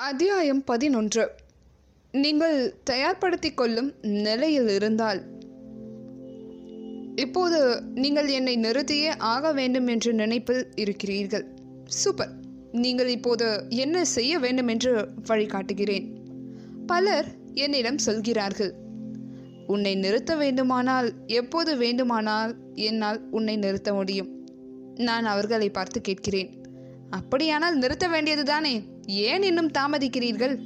அத்தியாயம் பதினொன்று. நீங்கள் தயார்படுத்திக் கொள்ளும் நிலையில் இருந்தால். இப்போது நீங்கள் என்னை நிறுத்தியே ஆக வேண்டும் என்ற நினைப்பில் இருக்கிறீர்கள். சூப்பர். நீங்கள் இப்போது என்ன செய்ய வேண்டும் என்று வழிகாட்டுகிறேன். பலர் என்னிடம் சொல்கிறார்கள். உன்னை நிறுத்த வேண்டுமானால் எப்போது வேண்டுமானால் என்னால் உன்னை நிறுத்த முடியும். நான் அவர்களை பார்த்து கேட்கிறேன். அப்படியானால் நிறுத்த வேண்டியதுதானே? ஏன் இன்னும் தாமதிக்கிறீர்கள்?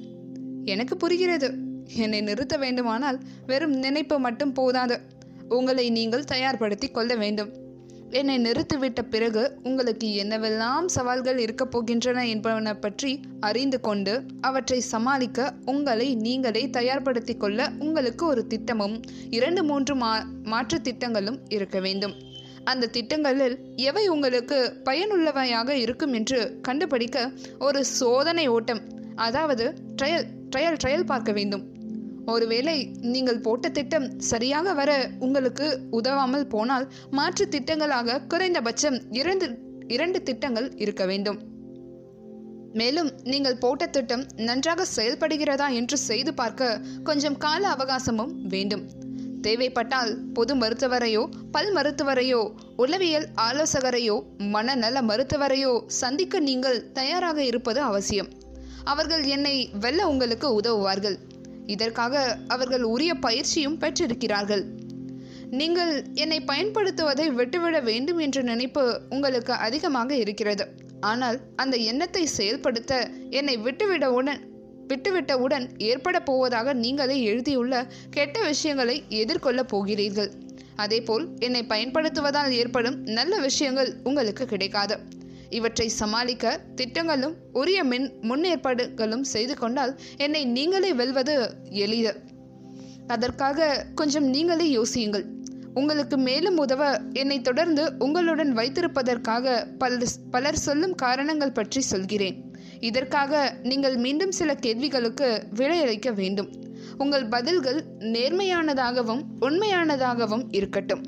எனக்கு புரிகிறது. என்னை நிறுத்த வேண்டுமானால் வெறும் நினைப்பு மட்டும் போதாது. உங்களை நீங்கள் தயார்படுத்தி கொள்ள வேண்டும். என்னை நிறுத்திவிட்ட பிறகு உங்களுக்கு என்னவெல்லாம் சவால்கள் இருக்கப் போகின்றன என்பன பற்றி அறிந்து கொண்டு அவற்றை சமாளிக்க உங்களை நீங்களே தயார்படுத்தி கொள்ள உங்களுக்கு ஒரு திட்டமும் இரண்டு மூன்று மா மாற்று திட்டங்களும் இருக்க வேண்டும். அந்த திட்டங்களில் எவை உங்களுக்கு பயனுள்ளவையாக இருக்கும் என்று கண்டுபிடிக்க ஒரு சோதனை ஓட்டம் அதாவது ட்ரையல் ட்ரையல் ட்ரையல் பார்க்க வேண்டும். ஒருவேளை நீங்கள் போட்ட திட்டம் சரியாக வர உங்களுக்கு உதவாமல் போனால் மாற்று திட்டங்களாக குறைந்தபட்சம் இரண்டு இரண்டு திட்டங்கள் இருக்க வேண்டும். மேலும் நீங்கள் போட்ட திட்டம் நன்றாக செயல்படுகிறதா என்று செய்து பார்க்க கொஞ்சம் கால அவகாசமும் வேண்டும். தேவைப்பட்டால் பொது மருத்துவரையோ பல் மருத்துவரையோ உளவியல் ஆலோசகரையோ மனநல மருத்துவரையோ சந்திக்க நீங்கள் தயாராக இருப்பது அவசியம். அவர்கள் என்னை வெல்ல உங்களுக்கு உதவுவார்கள். இதற்காக அவர்கள் உரிய பயிற்சியும் பெற்றிருக்கிறார்கள். நீங்கள் என்னை பயன்படுத்துவதை விட்டுவிட வேண்டும் என்ற நினைப்பு உங்களுக்கு அதிகமாக இருக்கிறது. ஆனால் அந்த எண்ணத்தை செயல்படுத்த என்னை விட்டுவிடவுடன் விட்டுவிட்டவுடன் ஏற்பட போவதாக நீங்களே எழுதியுள்ள கெட்ட விஷயங்களை எதிர்கொள்ளப் போகிறீர்கள். அதேபோல் என்னை பயன்படுத்துவதால் ஏற்படும் நல்ல விஷயங்கள் உங்களுக்கு கிடைக்காது. இவற்றை சமாளிக்க திட்டங்களும் உரிய மின் முன்னேற்பாடுகளும் செய்து கொண்டால் என்னை நீங்களே வெல்வது எளிது. அதற்காக கொஞ்சம் நீங்களே யோசியுங்கள். உங்களுக்கு மேலும் உதவ என்னை தொடர்ந்து உங்களுடன் வைத்திருப்பதற்காக பலர் பலர் சொல்லும் காரணங்கள் பற்றி சொல்கிறேன். இதற்காக நீங்கள் மீண்டும் சில கேள்விகளுக்கு விடையளிக்க வேண்டும். உங்கள் பதில்கள் நேர்மையானதாகவும் உண்மையானதாகவும் இருக்கட்டும்.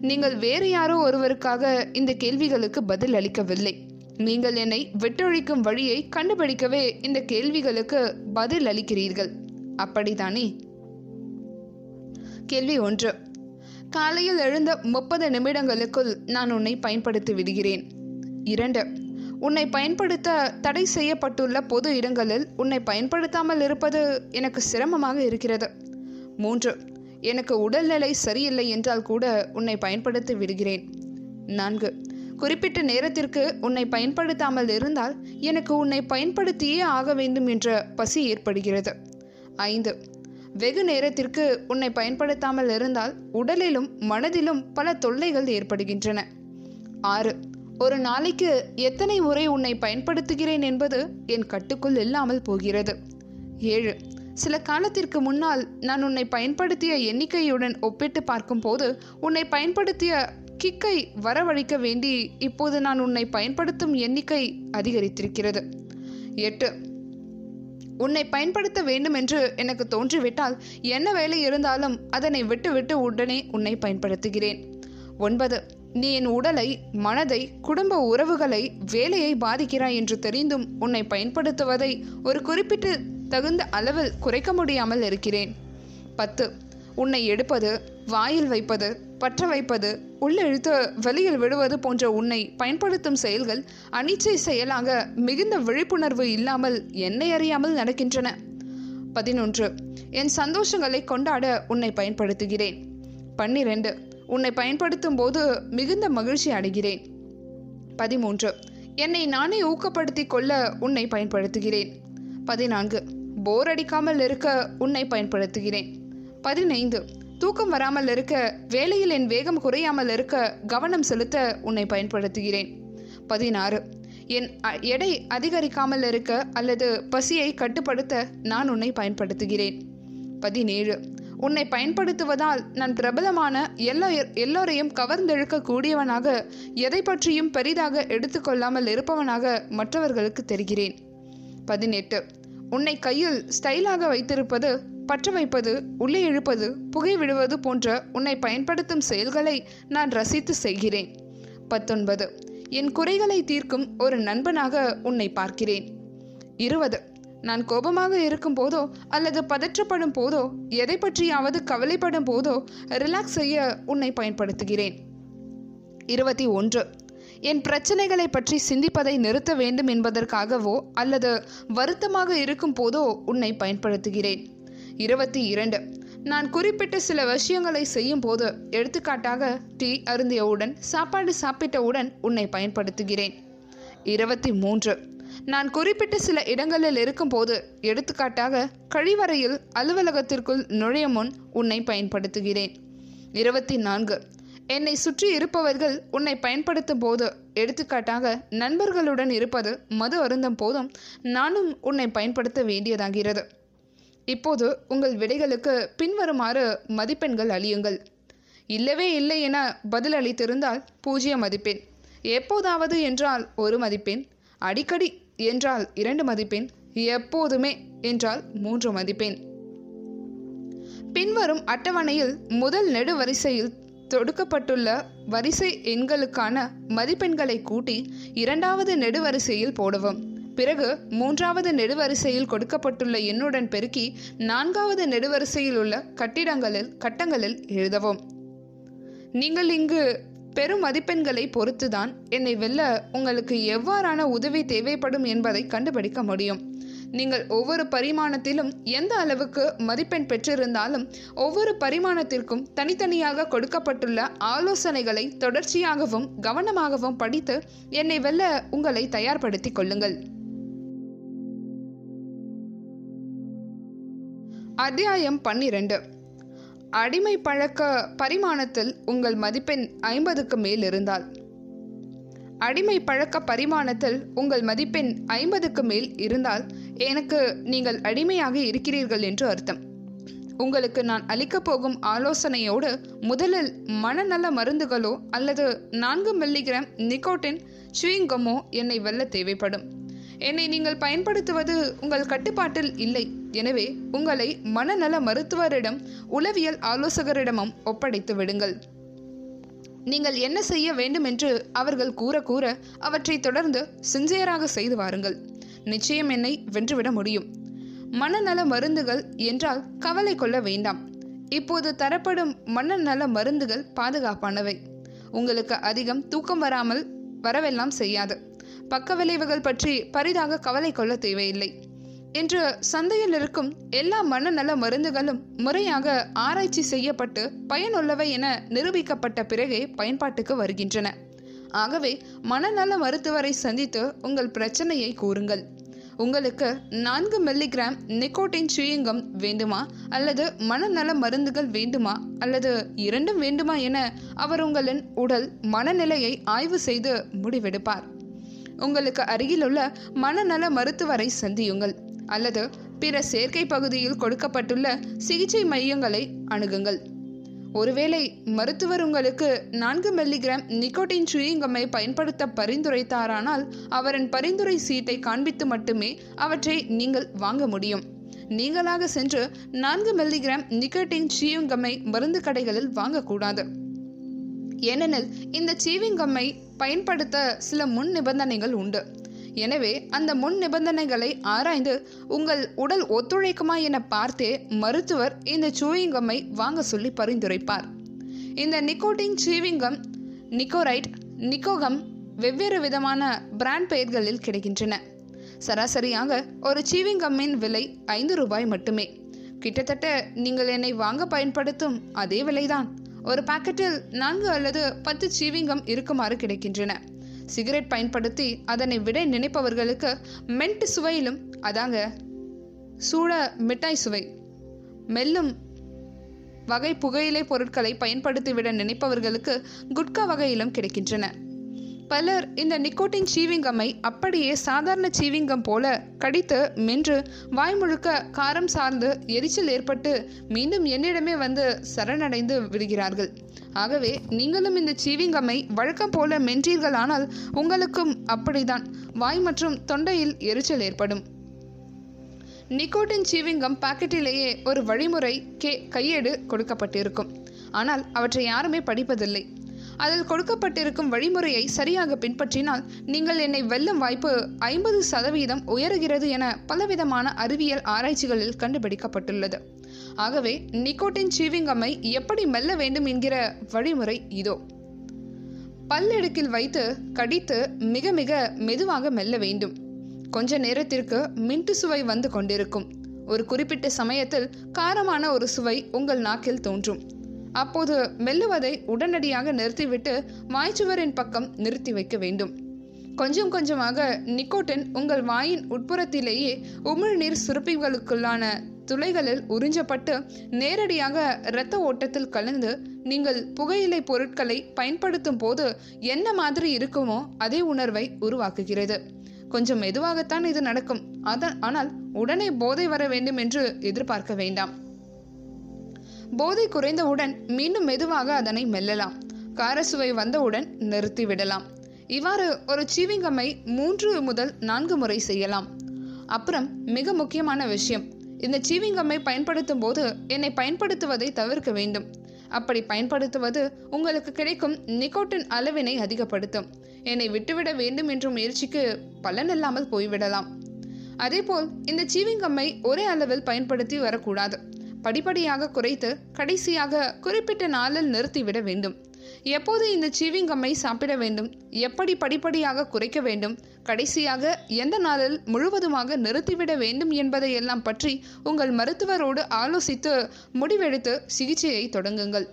நீங்கள் வேறு யாரோ ஒருவருக்காக இந்த கேள்விகளுக்கு பதில் அளிக்கவில்லை நீங்கள் என்னை விட்டொழிக்கும் வழியை கண்டுபிடிக்கவே இந்த கேள்விகளுக்கு பதில் அளிக்கிறீர்கள் அப்படித்தானே? கேள்வி ஒன்று. காலையில் எழுந்த முப்பது நிமிடங்களுக்குள் நான் உன்னை பயன்படுத்தி விடுகிறேன். இரண்டு. உன்னை பயன்படுத்த தடை செய்யப்பட்டுள்ள பொது இடங்களில் உன்னை பயன்படுத்தாமல் இருப்பது எனக்கு சிரமமாக இருக்கிறது. மூன்று எனக்கு உடல்நிலை சரியில்லை என்றால் கூட உன்னை பயன்படுத்தி விடுகிறேன். நான்கு குறிப்பிட்ட நேரத்திற்கு உன்னை பயன்படுத்தாமல் இருந்தால் எனக்கு உன்னை பயன்படுத்தியே ஆக வேண்டும் என்ற பசி ஏற்படுகிறது. ஐந்து வெகு நேரத்திற்கு உன்னை பயன்படுத்தாமல் இருந்தால் உடலிலும் மனதிலும் பல தொல்லைகள் ஏற்படுகின்றன. ஆறு ஒரு நாளைக்கு எத்தனை முறை உன்னை பயன்படுத்துகிறேன் என்பது என் கட்டுக்குள் இல்லாமல் போகிறது. ஏழு சில காலத்திற்கு முன்னால் நான் உன்னை பயன்படுத்திய எண்ணிக்கையுடன் ஒப்பிட்டு பார்க்கும்போது உன்னை பயன்படுத்திய கிக்கை வரவழைக்க வேண்டி இப்போது நான் உன்னை பயன்படுத்தும் எண்ணிக்கை அதிகரித்திருக்கிறது. எட்டு உன்னை பயன்படுத்த வேண்டும் என்று எனக்கு தோன்றிவிட்டால் என்ன வேலை இருந்தாலும் அதனை விட்டுவிட்டு உடனே உன்னை பயன்படுத்துகிறேன். ஒன்பது நீ என் உடலை மனதை குடும்ப உறவுகளை வேலையை பாதிக்கிறாய் என்று தெரிந்தும் உன்னை பயன்படுத்துவதை ஒரு குறிப்பிட்டு தகுந்த அளவில் குறைக்க முடியாமல் இருக்கிறேன். பத்து உன்னை எடுப்பது வாயில் வைப்பது பற்ற வைப்பது உள்ளெழுத்து வெளியில் விடுவது போன்ற உன்னை பயன்படுத்தும் செயல்கள் அனிச்சை செயலாக மிகுந்த விழிப்புணர்வு இல்லாமல் என்னை அறியாமல் நடக்கின்றன. பதினொன்று என் சந்தோஷங்களை கொண்டாட உன்னை பயன்படுத்துகிறேன். பன்னிரண்டு உன்னை பயன்படுத்தும் போது மிகுந்த மகிழ்ச்சி அடைகிறேன். பதிமூன்று. என்னை நானே ஊக்கப்படுத்தி கொள்ள உன்னை பயன்படுத்துகிறேன். பதினான்கு. போர் அடிக்காமல் இருக்க உன்னை பயன்படுத்துகிறேன். பதினைந்து. தூக்கம் வராமல் இருக்க வேலையில் என் வேகம் குறையாமல் இருக்க கவனம் செலுத்த உன்னை பயன்படுத்துகிறேன். பதினாறு. என் எடை அதிகரிக்காமல் இருக்க அல்லது பசியை கட்டுப்படுத்த நான் உன்னை பயன்படுத்துகிறேன். பதினேழு. உன்னை பயன்படுத்துவதால் நான் பிரபலமான எல்லா எல்லோரையும் கவர்ந்தெழுக்க கூடியவனாக எதை பற்றியும் பெரிதாக எடுத்துக்கொள்ளாமல் இருப்பவனாக மற்றவர்களுக்கு தெரிகிறேன். பதினெட்டு. உன்னை கையில் ஸ்டைலாக வைத்திருப்பது பற்ற வைப்பது உள்ளே இழுப்பது புகை விடுவது போன்ற உன்னை பயன்படுத்தும் செயல்களை நான் ரசித்து செய்கிறேன் பத்தொன்பது. என் குறைகளை தீர்க்கும் ஒரு நண்பனாக உன்னை பார்க்கிறேன். இருபது. நான் கோபமாக இருக்கும் போதோ அல்லது பதற்றப்படும் போதோ எதை பற்றியாவது கவலைப்படும் போதோ ரிலாக்ஸ் செய்ய உன்னை பயன்படுத்துகிறேன். இருபத்தி ஒன்று. என் பிரச்சனைகளை பற்றி சிந்திப்பதை நிறுத்த வேண்டும் என்பதற்காகவோ அல்லது வருத்தமாக இருக்கும் போதோ உன்னை பயன்படுத்துகிறேன். இருபத்தி இரண்டு. நான் குறிப்பிட்ட சில விஷயங்களை செய்யும் போது எடுத்துக்காட்டாக டீ அருந்தியவுடன் சாப்பாடு சாப்பிட்டவுடன் உன்னை பயன்படுத்துகிறேன். இருபத்தி மூன்று. நான் குறிப்பிட்ட சில இடங்களில் இருக்கும்போது எடுத்துக்காட்டாக கழிவறையில் அலுவலகத்திற்குள் நுழைய முன் உன்னை பயன்படுத்துகிறேன். இருபத்தி நான்கு என்னை சுற்றி இருப்பவர்கள் உன்னை பயன்படுத்தும் போது எடுத்துக்காட்டாக நண்பர்களுடன் இருப்பது மது அருந்தும் போதும் நானும் உன்னை பயன்படுத்த வேண்டியதாகிறது. இப்போது உங்கள் விடைகளுக்கு பின்வருமாறு மதிப்பெண்கள் அழியுங்கள் இல்லவே இல்லை என பதில் அளித்திருந்தால் பூஜ்ஜிய மதிப்பெண். எப்போதாவது என்றால் ஒரு மதிப்பெண். அடிக்கடி என்றால் இரண்டு மதிப்பெண் எப்போதுமே என்றால் மூன்று மதிப்பெண். பின்வரும் அட்டவணையில் முதல் நெடுவரிசையில் தொடுக்கப்பட்டுள்ள வரிசை எண்களுக்கான மதிப்பெண்களை கூட்டி இரண்டாவது நெடுவரிசையில் போடவும். பிறகு மூன்றாவது நெடுவரிசையில் கொடுக்கப்பட்டுள்ள எண்ணுடன் பெருக்கி நான்காவது நெடுவரிசையில் உள்ள கட்டிடங்களில் கட்டங்களில் எழுதவும். நீங்கள் இங்கு பெரும் மதிப்பெண்களை பொறுத்துதான் என்னை வெல்ல உங்களுக்கு எவ்வாறான உதவி தேவைப்படும் என்பதை கண்டுபிடிக்க முடியும். நீங்கள் ஒவ்வொரு பரிமாணத்திலும் எந்த அளவுக்கு மதிப்பெண் பெற்றிருந்தாலும் ஒவ்வொரு பரிமாணத்திற்கும் தனித்தனியாக கொடுக்கப்பட்டுள்ள ஆலோசனைகளை தொடர்ச்சியாகவும் கவனமாகவும் படித்து என்னை வெல்ல உங்களை தயார்படுத்திக் கொள்ளுங்கள். அத்தியாயம் பன்னிரண்டு. அடிமை பழக்க பரிமாணத்தில் உங்கள் மதிப்பெண் ஐம்பதுக்கு மேல் இருந்தால். அடிமை பழக்க பரிமாணத்தில் உங்கள் மதிப்பெண் ஐம்பதுக்கு மேல் இருந்தால் எனக்கு நீங்கள் அடிமையாக இருக்கிறீர்கள் என்று அர்த்தம். உங்களுக்கு நான் அளிக்கப் போகும் ஆலோசனையோடு முதலில் மனநல மருந்துகளோ அல்லது நான்கு மில்லிகிராம் நிக்கோட்டின் சுவிங்கமோ என்னை வெல்ல தேவைப்படும். என்னை நீங்கள் பயன்படுத்துவது உங்கள் கட்டுப்பாட்டில் இல்லை. எனவே உங்களை மனநல மருத்துவரிடம் உளவியல் ஆலோசகரிடமும் ஒப்படைத்து விடுங்கள். நீங்கள் என்ன செய்ய வேண்டும் என்று அவர்கள் கூற கூற அவற்றை தொடர்ந்து சின்சியராக செய்து வாருங்கள். நிச்சயம் என்னை வென்றுவிட முடியும். மனநல மருந்துகள் என்றால் கவலை கொள்ள வேண்டாம். இப்போது தரப்படும் மனநல மருந்துகள் பாதுகாப்பானவை. உங்களுக்கு அதிகம் தூக்கம் வராமல் வரவெல்லாம் செய்யாது. பக்க விளைவுகள் பற்றி பரிதாக கவலை கொள்ள தேவையில்லை. இன்று சந்தையில் இருக்கும் எல்லா மனநல மருந்துகளும் முறையாக ஆராய்ச்சி செய்யப்பட்டு பயனுள்ளவை என நிரூபிக்கப்பட்ட பிறகே பயன்பாட்டுக்கு வருகின்றன. ஆகவே மனநல மருத்துவரை சந்தித்து உங்கள் பிரச்சனையை கூறுங்கள். உங்களுக்கு நான்கு மில்லிகிராம் நிக்கோட்டின் சுயங்கம் வேண்டுமா? அல்லது மனநல மருந்துகள் வேண்டுமா? அல்லது இரண்டும் வேண்டுமா? என அவர் உங்களின் உடல் மனநிலையை ஆய்வு செய்து முடிவெடுப்பார். உங்களுக்கு அருகிலுள்ள மனநல மருத்துவரை சந்தியுங்கள். அல்லது பிற சேர்க்கை பகுதியில் கொடுக்கப்பட்டுள்ள சிகிச்சை மையங்களை அணுகுங்கள். ஒருவேளை மருத்துவர் உங்களுக்கு நான்கு மில்லிகிராம் நிக்கோட்டின் சுயிங்கம்மை பயன்படுத்த பரிந்துரைத்தாரானால் அவரின் பரிந்துரை சீட்டை காண்பித்து மட்டுமே அவற்றை நீங்கள் வாங்க முடியும். நீங்களாக சென்று நான்கு மில்லிகிராம் நிக்கோட்டின் சீயுங்கம்மை மருந்து கடைகளில் வாங்கக்கூடாது. ஏனெனில் இந்த சீவிங்கம்மை பயன்படுத்த சில முன் நிபந்தனைகள் உண்டு. எனவே அந்த முன் நிபந்தனைகளை ஆராய்ந்து உங்கள் உடல் ஒத்துழைக்குமா என பார்த்தே மருத்துவர் இந்த சூயிங்கம்மை வாங்க சொல்லி பரிந்துரைப்பார். இந்த நிக்கோட்டின் சீவிங்கம் நிக்கோரைட் நிக்கோகம் வெவ்வேறு விதமான பிராண்ட் பெயர்களில் கிடைக்கின்றன. சராசரியாக ஒரு சீவிங்கம்மின் விலை ஐந்து ரூபாய் மட்டுமே. கிட்டத்தட்ட நீங்கள் என்னை வாங்க பயன்படுத்தும் அதே விலைதான். ஒரு பாக்கெட்டில் நான்கு அல்லது பத்து சீவிங்கம் இருக்குமாறு கிடைக்கின்றன. சிகரெட் பயன்படுத்தி அதனை விட நினைப்பவர்களுக்கு மென்ட் சுவையிலும் அதாங்க சூட மிட்டாய் சுவை. மெல்லும் வகை புகையிலை பொருட்களை பயன்படுத்திவிட நினைப்பவர்களுக்கு குட்கா வகையிலும் கிடைக்கின்றன. பலர் இந்த நிக்கோட்டின் சீவிங்கம்மை அப்படியே சாதாரண சீவிங்கம் போல கடித்து மென்று வாய் முழுக்க காரம் சார்ந்து எரிச்சல் ஏற்பட்டு மீண்டும் என்னிடமே வந்து சரணடைந்து விடுகிறார்கள். ஆகவே நீங்களும் இந்த சீவிங்கம்மை வழக்கம் போல மென்றீர்களானால் உங்களுக்கும் அப்படிதான். வாய் மற்றும் தொண்டையில் எரிச்சல் ஏற்படும். நிக்கோட்டின் சீவிங்கம் பாக்கெட்டிலேயே ஒரு வழிமுறை கே கையேடு கொடுக்கப்பட்டிருக்கும். ஆனால் அவற்றை யாருமே படிப்பதில்லை. அதில் கொடுக்கப்பட்டிருக்கும் வழிமுறையை சரியாக பின்பற்றினால் நீங்கள் என்னை வெல்லும் வாய்ப்பு ஐம்பது சதவீதம் உயருகிறது என பலவிதமான அறிவியல் ஆராய்ச்சிகளில் கண்டுபிடிக்கப்பட்டுள்ளது. ஆகவே நிக்கோட்டின் சீவிங்கம்மை எப்படி மெல்ல வேண்டும் என்கிற வழிமுறை இதோ. பல்லெடுக்கில் வைத்து கடித்து மிக மிக மெதுவாக மெல்ல வேண்டும். கொஞ்ச நேரத்திற்கு மின்ட்டு சுவை வந்து கொண்டிருக்கும். ஒரு குறிப்பிட்ட சமயத்தில் காரமான ஒரு சுவை உங்கள் நாக்கில் தோன்றும். அப்போது மெல்லுவதை உடனடியாக நிறுத்திவிட்டு வாய்ச்சுவரின் பக்கம் நிறுத்தி வைக்க வேண்டும். கொஞ்சம் கொஞ்சமாக நிக்கோட்டின் உங்கள் வாயின் உட்புறத்திலேயே உமிழ்நீர் சுரப்பிகளுக்குள்ளான துளைகளில் உறிஞ்சப்பட்டு நேரடியாக இரத்த ஓட்டத்தில் கலந்து நீங்கள் புகையிலை பொருட்களை பயன்படுத்தும் போது என்ன மாதிரி இருக்குமோ அதே உணர்வை உருவாக்குகிறது. கொஞ்சம் மெதுவாகத்தான் இது நடக்கும். அதன் ஆனால் உடனே போதை வர வேண்டும் என்று எதிர்பார்க்க வேண்டாம். போதை குறைந்தவுடன் மீண்டும் மெதுவாக அதனை மெல்லலாம். காரசுவை வந்தவுடன் நிறுத்திவிடலாம். இவ்வாறு ஒரு சீவிங்கம்மை மூன்று முதல் நான்கு முறை செய்யலாம். அப்புறம் மிக முக்கியமான விஷயம் இந்த சீவிங்கம்மை பயன்படுத்தும் போது என்னை பயன்படுத்துவதை தவிர்க்க வேண்டும். அப்படி பயன்படுத்துவது உங்களுக்கு கிடைக்கும் நிக்கோட்டின் அளவினை அதிகப்படுத்தும். என்னை விட்டுவிட வேண்டும் என்ற முயற்சிக்கு பலனில்லாமல் போய்விடலாம். அதேபோல் இந்த சீவிங்கம்மை ஒரே அளவில் பயன்படுத்தி வரக்கூடாது. படிப்படியாக குறைத்து கடைசியாக குறிப்பிட்ட நாளில் நிறுத்திவிட வேண்டும். எப்போது இந்த சீவிங்கம்மை சாப்பிட வேண்டும்? எப்படி படிப்படியாக குறைக்க வேண்டும்? கடைசியாக எந்த நாளில் முழுவதுமாக நிறுத்திவிட வேண்டும் என்பதை எல்லாம் பற்றி உங்கள் மருத்துவரோடு ஆலோசித்து முடிவெடுத்து சிகிச்சையை தொடங்குங்கள்.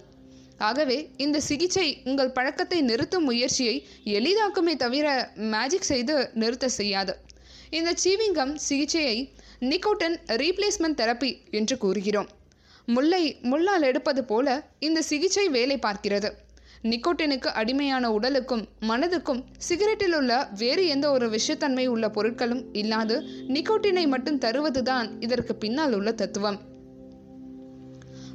ஆகவே இந்த சிகிச்சை உங்கள் பழக்கத்தை நிறுத்தும் முயற்சியை எளிதாக்குமே தவிர மேஜிக் செய்து நிறுத்த செய்யாது. இந்த சீவிங்கம் சிகிச்சையை நிக்கோட்டன் ரீப்ளேஸ்மெண்ட் தெரப்பி என்று கூறுகிறோம். முல்லை முள்ளால் எடுப்பது போல இந்த சிகிச்சை வேலை பார்க்கிறது. நிக்கோட்டினுக்கு அடிமையான உடலுக்கும் மனதுக்கும் சிகரெட்டில் உள்ள வேறு எந்த ஒரு விஷத்தன்மை உள்ள பொருட்களும் இல்லாது நிக்கோட்டினை மட்டும் தருவதுதான் இதற்கு பின்னால் உள்ள தத்துவம்.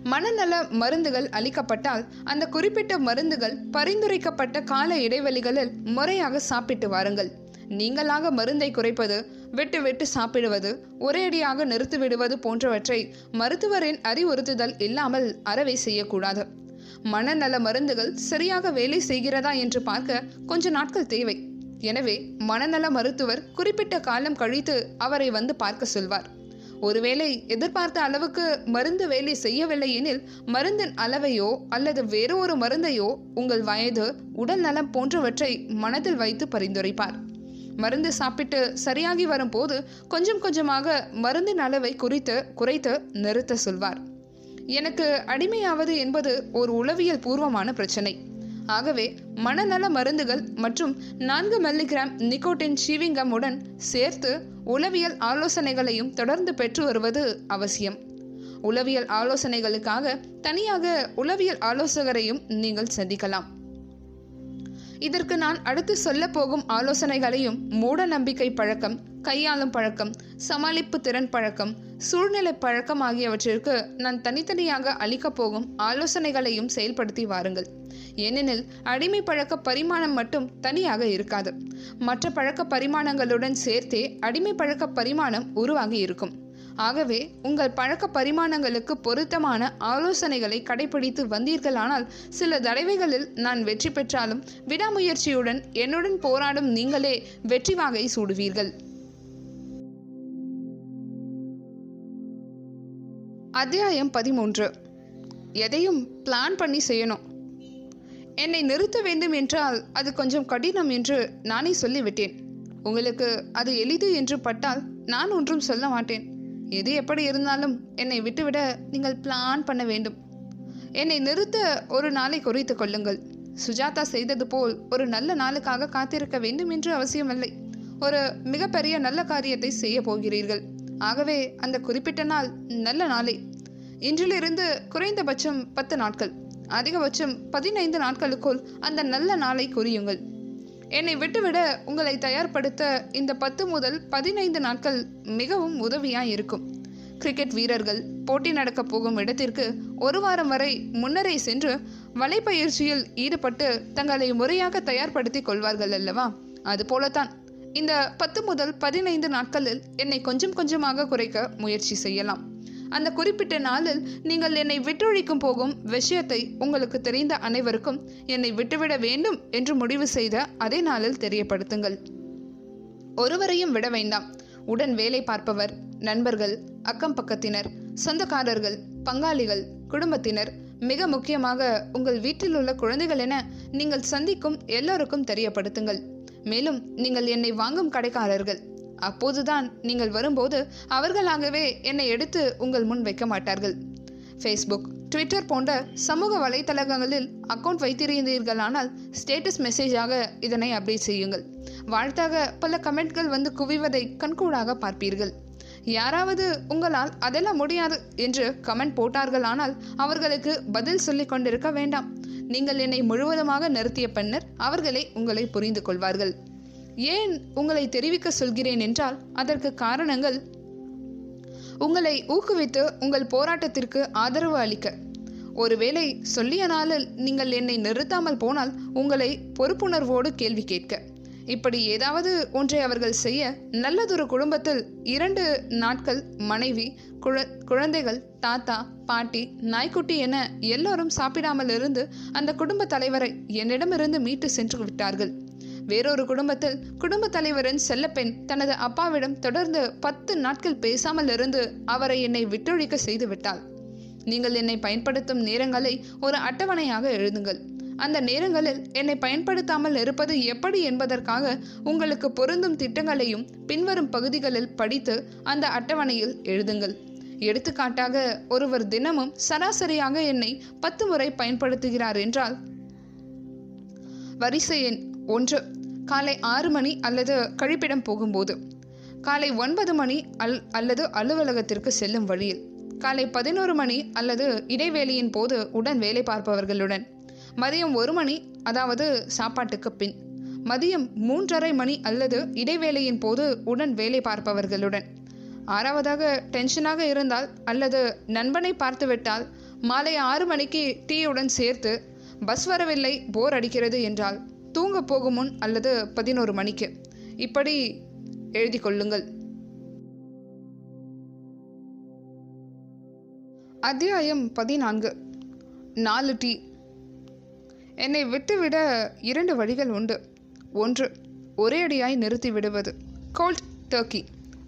மனநல மருந்துகள் அளிக்கப்பட்டால் அந்த குறிப்பிட்ட மருந்துகள் பரிந்துரைக்கப்பட்ட கால இடைவெளிகளில் முறையாக சாப்பிட்டு வாருங்கள். நீங்களாக மருந்தை குறைப்பது விட்டு விட்டு சாப்பிடுவது ஒரேடியாக நிறுத்திவிடுவது போன்றவற்றை மருத்துவரின் அறிவுறுத்துதல் இல்லாமல் அறவை செய்யக்கூடாது. மனநல மருந்துகள் சரியாக வேலை செய்கிறதா என்று பார்க்க கொஞ்ச நாட்கள் தேவை. எனவே மனநல மருத்துவர் குறிப்பிட்ட காலம் கழித்து அவரை வந்து பார்க்க சொல்வார். ஒருவேளை எதிர்பார்த்த அளவுக்கு மருந்து வேலை செய்யவில்லை எனில் மருந்தின் அளவையோ அல்லது வேறு ஒரு மருந்தையோ உங்கள் வயது உடல் நலம் போன்றவற்றை மனதில் வைத்து பரிந்துரைப்பார். மருந்து சாப்பிட்டு சரியாகி வரும்போது கொஞ்சம் கொஞ்சமாக மருந்தின் அளவை குறித்து குறைத்து நிறுத்த சொல்வார். எனக்கு அடிமையாவது என்பது ஒரு உளவியல் பூர்வமான பிரச்சனை. ஆகவே மனநல மருந்துகள் மற்றும் நான்கு மில்லிகிராம் நிக்கோட்டின் ஷீவிங்கம் உடன் சேர்த்து உளவியல் ஆலோசனைகளையும் தொடர்ந்து பெற்று வருவது அவசியம். உளவியல் ஆலோசனைகளுக்காக தனியாக உளவியல் ஆலோசகரையும் நீங்கள் சந்திக்கலாம். இதற்கு நான் அடுத்து சொல்ல போகும் ஆலோசனைகளையும் மூட நம்பிக்கை பழக்கம் கையாளும் பழக்கம் சமாளிப்பு திறன் பழக்கம் சூழ்நிலை பழக்கம் ஆகியவற்றிற்கு நான் தனித்தனியாக அளிக்கப் போகும் ஆலோசனைகளையும் செயல்படுத்தி வாருங்கள். ஏனெனில் அடிமை பழக்க பரிமாணம் மட்டும் தனியாக இருக்காது. மற்ற பழக்க பரிமாணங்களுடன் சேர்த்தே அடிமை பழக்க பரிமாணம் உருவாகி இருக்கும். ஆகவே உங்கள் பழக்க பரிமாணங்களுக்கு பொருத்தமான ஆலோசனைகளை கடைபிடித்து வந்தீர்களானால் சில தடவைகளில் நான் வெற்றி பெற்றாலும் விடாமுயற்சியுடன் என்னுடன் போராடும் நீங்களே வெற்றி வாகை சூடுவீர்கள். அத்தியாயம் பதிமூன்று. எதையும் பிளான் பண்ணி செய்யணும். என்னை நிறுத்த வேண்டும் என்றால் அது கொஞ்சம் கடினம் என்று நானே சொல்லிவிட்டேன். உங்களுக்கு அது எளிது என்று பட்டால் நான் ஒன்றும் சொல்ல மாட்டேன். எது எப்படி இருந்தாலும் என்னை விட்டுவிட நீங்கள் பிளான் பண்ண வேண்டும். என்னை நிறுத்த ஒரு நாளை குறித்து கொள்ளுங்கள். சுஜாதா செய்தது போல் ஒரு நல்ல நாளுக்காக காத்திருக்க வேண்டும் என்று அவசியமில்லை. ஒரு மிகப்பெரிய நல்ல காரியத்தை செய்ய போகிறீர்கள். ஆகவே அந்த குறிப்பிட்ட நாள் நல்ல நாளே. இன்றிலிருந்து குறைந்தபட்சம் பத்து நாட்கள். அதிகபட்சம் பதினைந்து நாட்களுக்குள் அந்த நல்ல நாளை குறியுங்கள். என்னை விட்டுவிட உங்களை தயார்படுத்த இந்த பத்து முதல் பதினைந்து நாட்கள் மிகவும் உதவியாக இருக்கும் கிரிக்கெட் வீரர்கள் போட்டி நடக்கப் போகும் இடத்திற்கு ஒரு வாரம் வரை முன்னரே சென்று வலைப்பயிற்சியில் ஈடுபட்டு தங்களை முறையாக தயார்படுத்தி கொள்வார்கள் அல்லவா? அதுபோலத்தான் இந்த பத்து முதல் பதினைந்து நாட்களில் என்னை கொஞ்சம் கொஞ்சமாக குறைக்க முயற்சி செய்யலாம். அந்த குறிப்பிட்ட நாளில் நீங்கள் என்னை விட்டொழிக்கும் போகும் விஷயத்தை உங்களுக்கு தெரிந்த அனைவருக்கும் என்னை விட்டுவிட வேண்டும் என்று முடிவு செய்த அதே நாளில் தெரியப்படுத்துங்கள். ஒருவரையும் விட வேண்டாம். உடன் வேலை பார்ப்பவர் நண்பர்கள் அக்கம் பக்கத்தினர் சொந்தக்காரர்கள் பங்காளிகள் குடும்பத்தினர் மிக முக்கியமாக உங்கள் வீட்டில் உள்ள குழந்தைகள் என நீங்கள் சந்திக்கும் எல்லோருக்கும் தெரியப்படுத்துங்கள். மேலும் நீங்கள் என்னை வாங்கும் கடைக்காரர்கள். அப்போதுதான் நீங்கள் வரும்போது அவர்களாகவே என்னை எடுத்து உங்கள் முன் வைக்க மாட்டார்கள். ஃபேஸ்புக் ட்விட்டர் போன்ற சமூக வலைத்தளங்களில் அக்கௌண்ட் வைத்திருந்தீர்களானால் ஸ்டேட்டஸ் மெசேஜாக இதனை அப்டேட் செய்யுங்கள். வாழ்த்தாக பல கமெண்ட்கள் வந்து குவிவதை கண்கூடாக பார்ப்பீர்கள். யாராவது உங்களால் அதெல்லாம் முடியாது என்று கமெண்ட் போட்டார்களானால் அவர்களுக்கு பதில் சொல்லிக் கொண்டிருக்க வேண்டாம். நீங்கள் என்னை முழுவதுமாக நிறுத்திய பின்னர் அவர்களே உங்களை புரிந்து கொள்வார்கள். ஏன் உங்களை தெரிவிக்க சொல்கிறேன் என்றால் அதற்கு காரணங்கள் உங்களை ஊக்குவித்து உங்கள் போராட்டத்திற்கு ஆதரவு அளிக்க. ஒருவேளை சொல்லிய நாளில் நீங்கள் என்னை நிறுத்தாமல் போனால் உங்களை பொறுப்புணர்வோடு கேள்வி கேட்க. இப்படி ஏதாவது ஒன்றை அவர்கள் செய்ய நல்லதொரு குடும்பத்தில் இரண்டு நாட்கள் மனைவி குழ குழந்தைகள் தாத்தா பாட்டி நாய்க்குட்டி என எல்லோரும் சாப்பிடாமல் இருந்து அந்த குடும்ப தலைவரை என்னிடமிருந்து மீட்டு சென்று விட்டார்கள். வேறொரு குடும்பத்தில் குடும்ப தலைவரின் செல்லப்பெண் தனது அப்பாவிடம் தொடர்ந்து பத்து நாட்கள் பேசாமல் இருந்து அவரை என்னை விட்டொழிக்க செய்து விட்டாள் நீங்கள் என்னை பயன்படுத்தும் நேரங்களை ஒரு அட்டவணையாக எழுதுங்கள். அந்த நேரங்களில் என்னை பயன்படுத்தாமல் இருப்பது எப்படி என்பதற்காக உங்களுக்கு பொருந்தும் திட்டங்களையும் பின்வரும் பகுதிகளில் படித்து அந்த அட்டவணையில் எழுதுங்கள். எடுத்துக்காட்டாக ஒருவர் தினமும் சராசரியாக என்னை பத்து முறை பயன்படுத்துகிறார் என்றால் வரிசை எண் ஒன்று. காலை ஆறு மணி அல்லது கழிப்பிடம் போகும்போது காலை ஒன்பது மணி அல் அல்லது அலுவலகத்திற்கு செல்லும் வழியில் காலை பதினோரு மணி அல்லது இடைவேளையின் போது உடன் வேலை பார்ப்பவர்களுடன் மதியம் ஒரு மணி அதாவது சாப்பாட்டுக்கு பின் மதியம் மூன்றரை மணி அல்லது இடைவேளையின் போது உடன் வேலை பார்ப்பவர்களுடன் ஆறாவதாக டென்ஷனாக இருந்தால் அல்லது நண்பனை பார்த்துவிட்டால் மாலை ஆறு மணிக்கு டீயுடன் சேர்த்து பஸ் வரவில்லை போர் அடிக்கிறது என்றால் தூங்க போகும் முன் அல்லது பதினோரு மணிக்கு. இப்படி எழுதி கொள்ளுங்கள். அத்தியாயம் பதினான்கு. நாலு டீ. என்னை விட்டுவிட இரண்டு வழிகள் உண்டு. ஒன்று ஒரே அடியாய் நிறுத்தி விடுவது. கோல்ட் டர்க்கி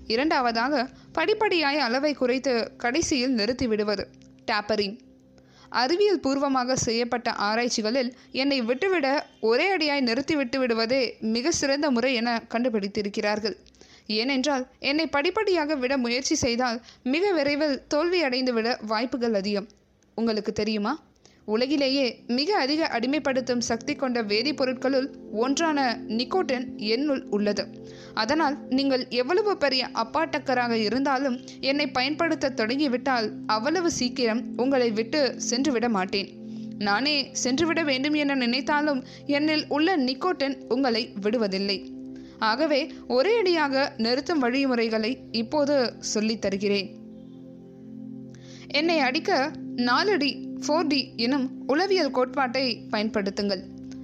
இரண்டாவதாக படிப்படியாய் அளவை குறைத்து கடைசியில் நிறுத்தி விடுவது. டேப்பரின் அறிவியல் பூர்வமாக செய்யப்பட்ட ஆராய்ச்சிகளில் என்னை விட்டுவிட ஒரே அடியாய் நிறுத்தி விட்டு விடுவதே மிக சிறந்த முறை என கண்டுபிடித்திருக்கிறார்கள். ஏனென்றால் என்னை படிப்படியாக விட முயற்சி செய்தால் மிக விரைவில் தோல்வியடைந்து விட வாய்ப்புகள் அதிகம். உங்களுக்கு தெரியுமா? உலகிலேயே மிக அதிக அடிமைப்படுத்தும் சக்தி கொண்ட வேதிப்பொருட்களுள் ஒன்றான நிக்கோட்டின் என்னுள் உள்ளது. அதனால் நீங்கள் எவ்வளவு பெரிய அப்பாட்டக்கராக இருந்தாலும் என்னை பயன்படுத்த தொடங்கிவிட்டால் அவ்வளவு சீக்கிரம் உங்களை விட்டு சென்று விட மாட்டேன். நானே சென்றுவிட வேண்டும் என நினைத்தாலும் என்னில் உள்ள நிக்கோட்டின் உங்களை விடுவதில்லை. ஆகவே ஒரே அடியாக நிறுத்தும் வழிமுறைகளை இப்போது சொல்லித் தருகிறேன். என்னை அடிக்க நாலு டி ஃபோர் டி எனும் உளவியல் கோட்பாட்டை பயன்படுத்துங்கள்.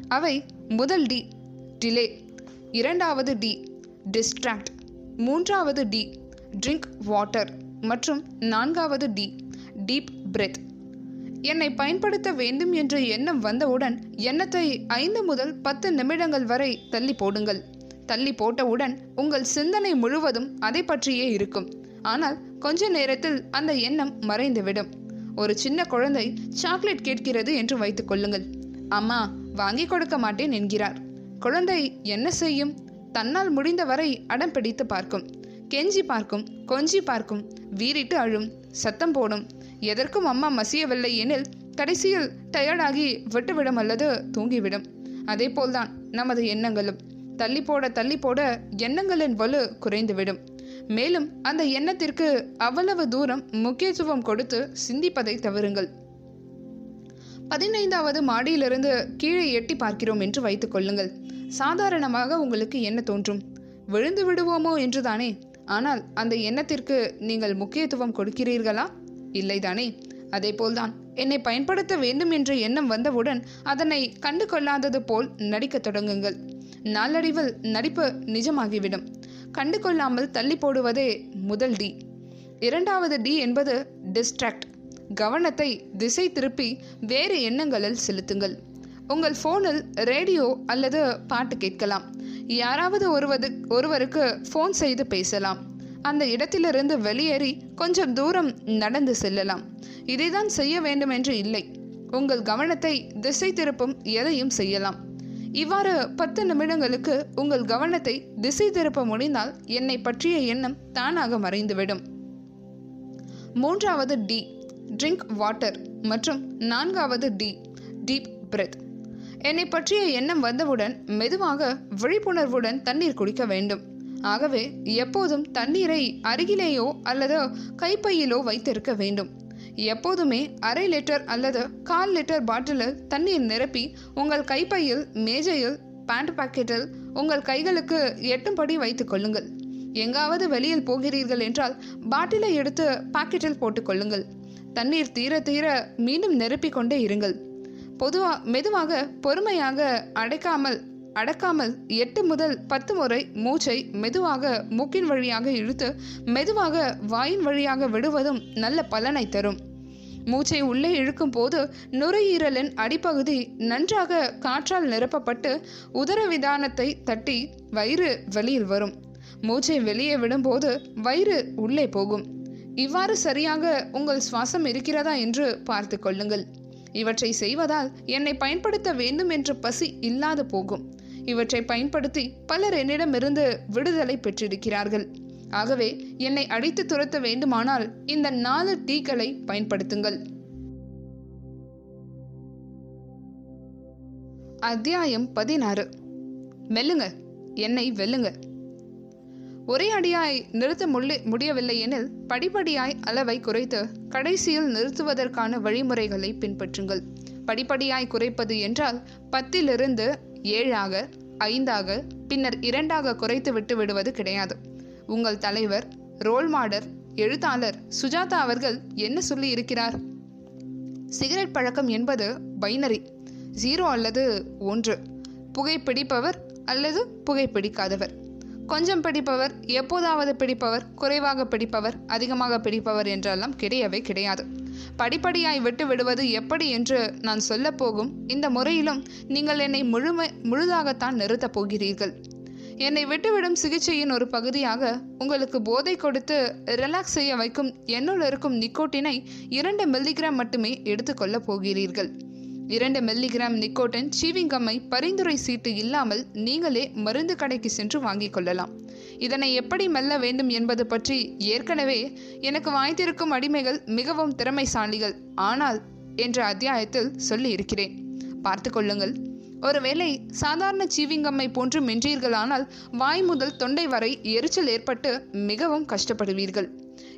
அவை முதல் டி டிலே. இரண்டாவது டி டிஸ்ட்ராக்ட். மூன்றாவது டி ட்ரிங்க் வாட்டர். மற்றும் நான்காவது டி டீப் பிரெத். என்னை பயன்படுத்த வேண்டும் என்ற எண்ணம் வந்தவுடன் எண்ணத்தை ஐந்து முதல் பத்து நிமிடங்கள் வரை தள்ளி போடுங்கள். தள்ளி போட்டவுடன் உங்கள் சிந்தனை முழுவதும் அதை பற்றியே இருக்கும். ஆனால் கொஞ்ச நேரத்தில் அந்த எண்ணம் மறைந்துவிடும். ஒரு சின்ன குழந்தை சாக்லேட் கேட்கிறது என்று வைத்துக் கொள்ளுங்கள். அம்மா வாங்கி கொடுக்க மாட்டேன் என்கிறார். குழந்தை என்ன செய்யும்? தன்னால் முடிந்தவரை அடம் பிடித்து பார்க்கும். கெஞ்சி பார்க்கும் கொஞ்சி பார்க்கும் வீறிட்டு அழும் சத்தம் போடும். எதற்கும் அம்மா மசியவில்லை எனில் கடைசியில் டயர்டாகி விட்டுவிடும் அல்லது தூங்கிவிடும். அதே போல்தான் நமது எண்ணங்களும். தள்ளி போட தள்ளி போட எண்ணங்களின் வலு குறைந்துவிடும். மேலும் அந்த எண்ணத்திற்கு அவ்வளவு தூரம் முக்கியத்துவம் கொடுத்து சிந்திப்பதை தவறுங்கள். பதினைந்தாவது மாடியிலிருந்து கீழே எட்டி பார்க்கிறோம் என்று வைத்துக் கொள்ளுங்கள். சாதாரணமாக உங்களுக்கு என்ன தோன்றும்? விழுந்து விடுவோமோ என்றுதானே? ஆனால் அந்த எண்ணத்திற்கு நீங்கள் முக்கியத்துவம் கொடுக்கிறீர்களா? இல்லைதானே? அதேபோல்தான். என்னை பயன்படுத்த வேண்டும் என்ற எண்ணம் வந்தவுடன் அதனை கண்டு கொள்ளாதது போல் நடிக்கத் தொடங்குங்கள். நாளடைவில் நடிப்பு நிஜமாகிவிடும். கண்டு கொள்ளாமல் தள்ளி போடுவதே முதல் டி இரண்டாவது டி என்பது டிஸ்ட்ராக்ட் கவனத்தை திசை திருப்பி வேறு எண்ணங்களில் செலுத்துங்கள். உங்கள் ஃபோனில் ரேடியோ அல்லது பாட்டு கேட்கலாம். யாராவது ஒருவது ஒருவருக்கு ஃபோன் செய்து பேசலாம். அந்த இடத்திலிருந்து வெளியேறி கொஞ்சம் தூரம் நடந்து செல்லலாம். இதைதான் செய்ய வேண்டும் என்று இல்லை. உங்கள் கவனத்தை திசை திருப்பும் எதையும் செய்யலாம். இவ்வாறு பத்து நிமிடங்களுக்கு உங்கள் கவனத்தை திசை திருப்ப முடிந்தால் என்னை பற்றிய எண்ணம் தானாக மறைந்துவிடும். மூன்றாவது டி ட்ரிங்க் வாட்டர் மற்றும் நான்காவது டி டீப் பிரெத். என்னை பற்றிய எண்ணம் வந்தவுடன் மெதுவாக விழிப்புணர்வுடன் தண்ணீர் குடிக்க வேண்டும். ஆகவே எப்போதும் தண்ணீரை அருகிலேயோ அல்லது கைப்பையிலோ வைத்திருக்க வேண்டும். எப்போதுமே அரை லிட்டர் அல்லது கால் லிட்டர் பாட்டிலில் தண்ணீர் நிரப்பி உங்கள் கைப்பையில் மேஜையில் பேண்ட் பாக்கெட்டில் உங்கள் கைகளுக்கு எட்டும்படி வைத்துக் கொள்ளுங்கள். எங்காவது வெளியில் போகிறீர்கள் என்றால் பாட்டிலை எடுத்து பாக்கெட்டில் போட்டுக்கொள்ளுங்கள் தண்ணீர் தீர தீர மீண்டும் நிரப்பிக் கொண்டே இருங்கள். பொதுவா மெதுவாக பொறுமையாக அடைக்காமல் அடக்காமல் எட்டு முதல் பத்து முறை மூச்சை மெதுவாக மூக்கின் வழியாக இழுத்து மெதுவாக வாயின் வழியாக விடுவதும் நல்ல பலனை தரும். மூச்சை உள்ளே இழுக்கும் போது நுரையீரலின் அடிப்பகுதி நன்றாக காற்றால் நிரப்பப்பட்டு உதரவிதானத்தை தட்டி வயிறு வெளியில் வரும். மூச்சை வெளியே விடும்போது வயிறு உள்ளே போகும். இவ்வாறு சரியாக உங்கள் சுவாசம் இருக்கிறதா என்று பார்த்து கொள்ளுங்கள். இவற்றை செய்வதால் என்னை பயன்படுத்த வேண்டும் என்ற பசி இல்லாது போகும். இவற்றை பயன்படுத்தி பலர் என்னிடமிருந்து விடுதலை பெற்றிருக்கிறார்கள். ஆகவே என்னை அடித்து துரத்த வேண்டுமானால் இந்த நாலு டீக்களை பயன்படுத்துங்கள். அத்தியாயம் பதினாறு. மெல்லுங்க என்னை வெல்லுங்க. ஒரே அடியாய் நிறுத்த முள்ளி முடியவில்லை எனில் படிப்படியாய் அளவை குறைத்து கடைசியில் நிறுத்துவதற்கான வழிமுறைகளை பின்பற்றுங்கள். படிப்படியாய் குறைப்பது என்றால் பத்திலிருந்து ஏழாக ஐந்தாக பின்னர் இரண்டாக குறைத்து விட்டு விடுவது கிடையாது. உங்கள் தலைவர் ரோல் மாடல் எழுத்தாளர் சுஜாதா அவர்கள் என்ன சொல்லி இருக்கிறார்? சிகரெட் பழக்கம் என்பது பைனரி ஜீரோ அல்லது ஒன்று. புகைப்பிடிப்பவர் அல்லது புகைப்பிடிக்காதவர் கொஞ்சம் பிடிப்பவர் எப்போதாவது பிடிப்பவர் குறைவாக பிடிப்பவர் அதிகமாக பிடிப்பவர் என்றெல்லாம் கிடையவே கிடையாது. படிப்படியாய் விட்டு விடுவது எப்படி என்று நான் சொல்லப்போகும் இந்த முறையிலும் நீங்கள் என்னை முழுமை முழுதாகத்தான் நிறுத்தப் போகிறீர்கள். என்னை விட்டுவிடும் சிகிச்சையின் ஒரு பகுதியாக உங்களுக்கு போதை கொடுத்து ரிலாக்ஸ் செய்ய வைக்கும் என்னுள் இருக்கும் நிக்கோட்டினை இரண்டு மில்லிகிராம் மட்டுமே எடுத்துக்கொள்ளப் போகிறீர்கள். இரண்டு மில்லிகிராம் நிக்கோட்டின் சீவிங்கம்மை பரிந்துரை சீட்டு இல்லாமல் நீங்களே மருந்து கடைக்கு சென்று வாங்கிக் கொள்ளலாம். இதனை எப்படி மெல்ல வேண்டும் என்பது பற்றி ஏற்கனவே எனக்கு வாய்த்திருக்கும் அடிமைகள் மிகவும் திறமைசாலிகள். ஆனால் என்ற அத்தியாயத்தில் சொல்லி இருக்கிறேன். பார்த்து கொள்ளுங்கள். ஒருவேளை சாதாரண சீவிங்கம்மை போன்று மென்றீர்களானால் வாய் முதல் தொண்டை வரை எரிச்சல் ஏற்பட்டு மிகவும் கஷ்டப்படுவீர்கள்.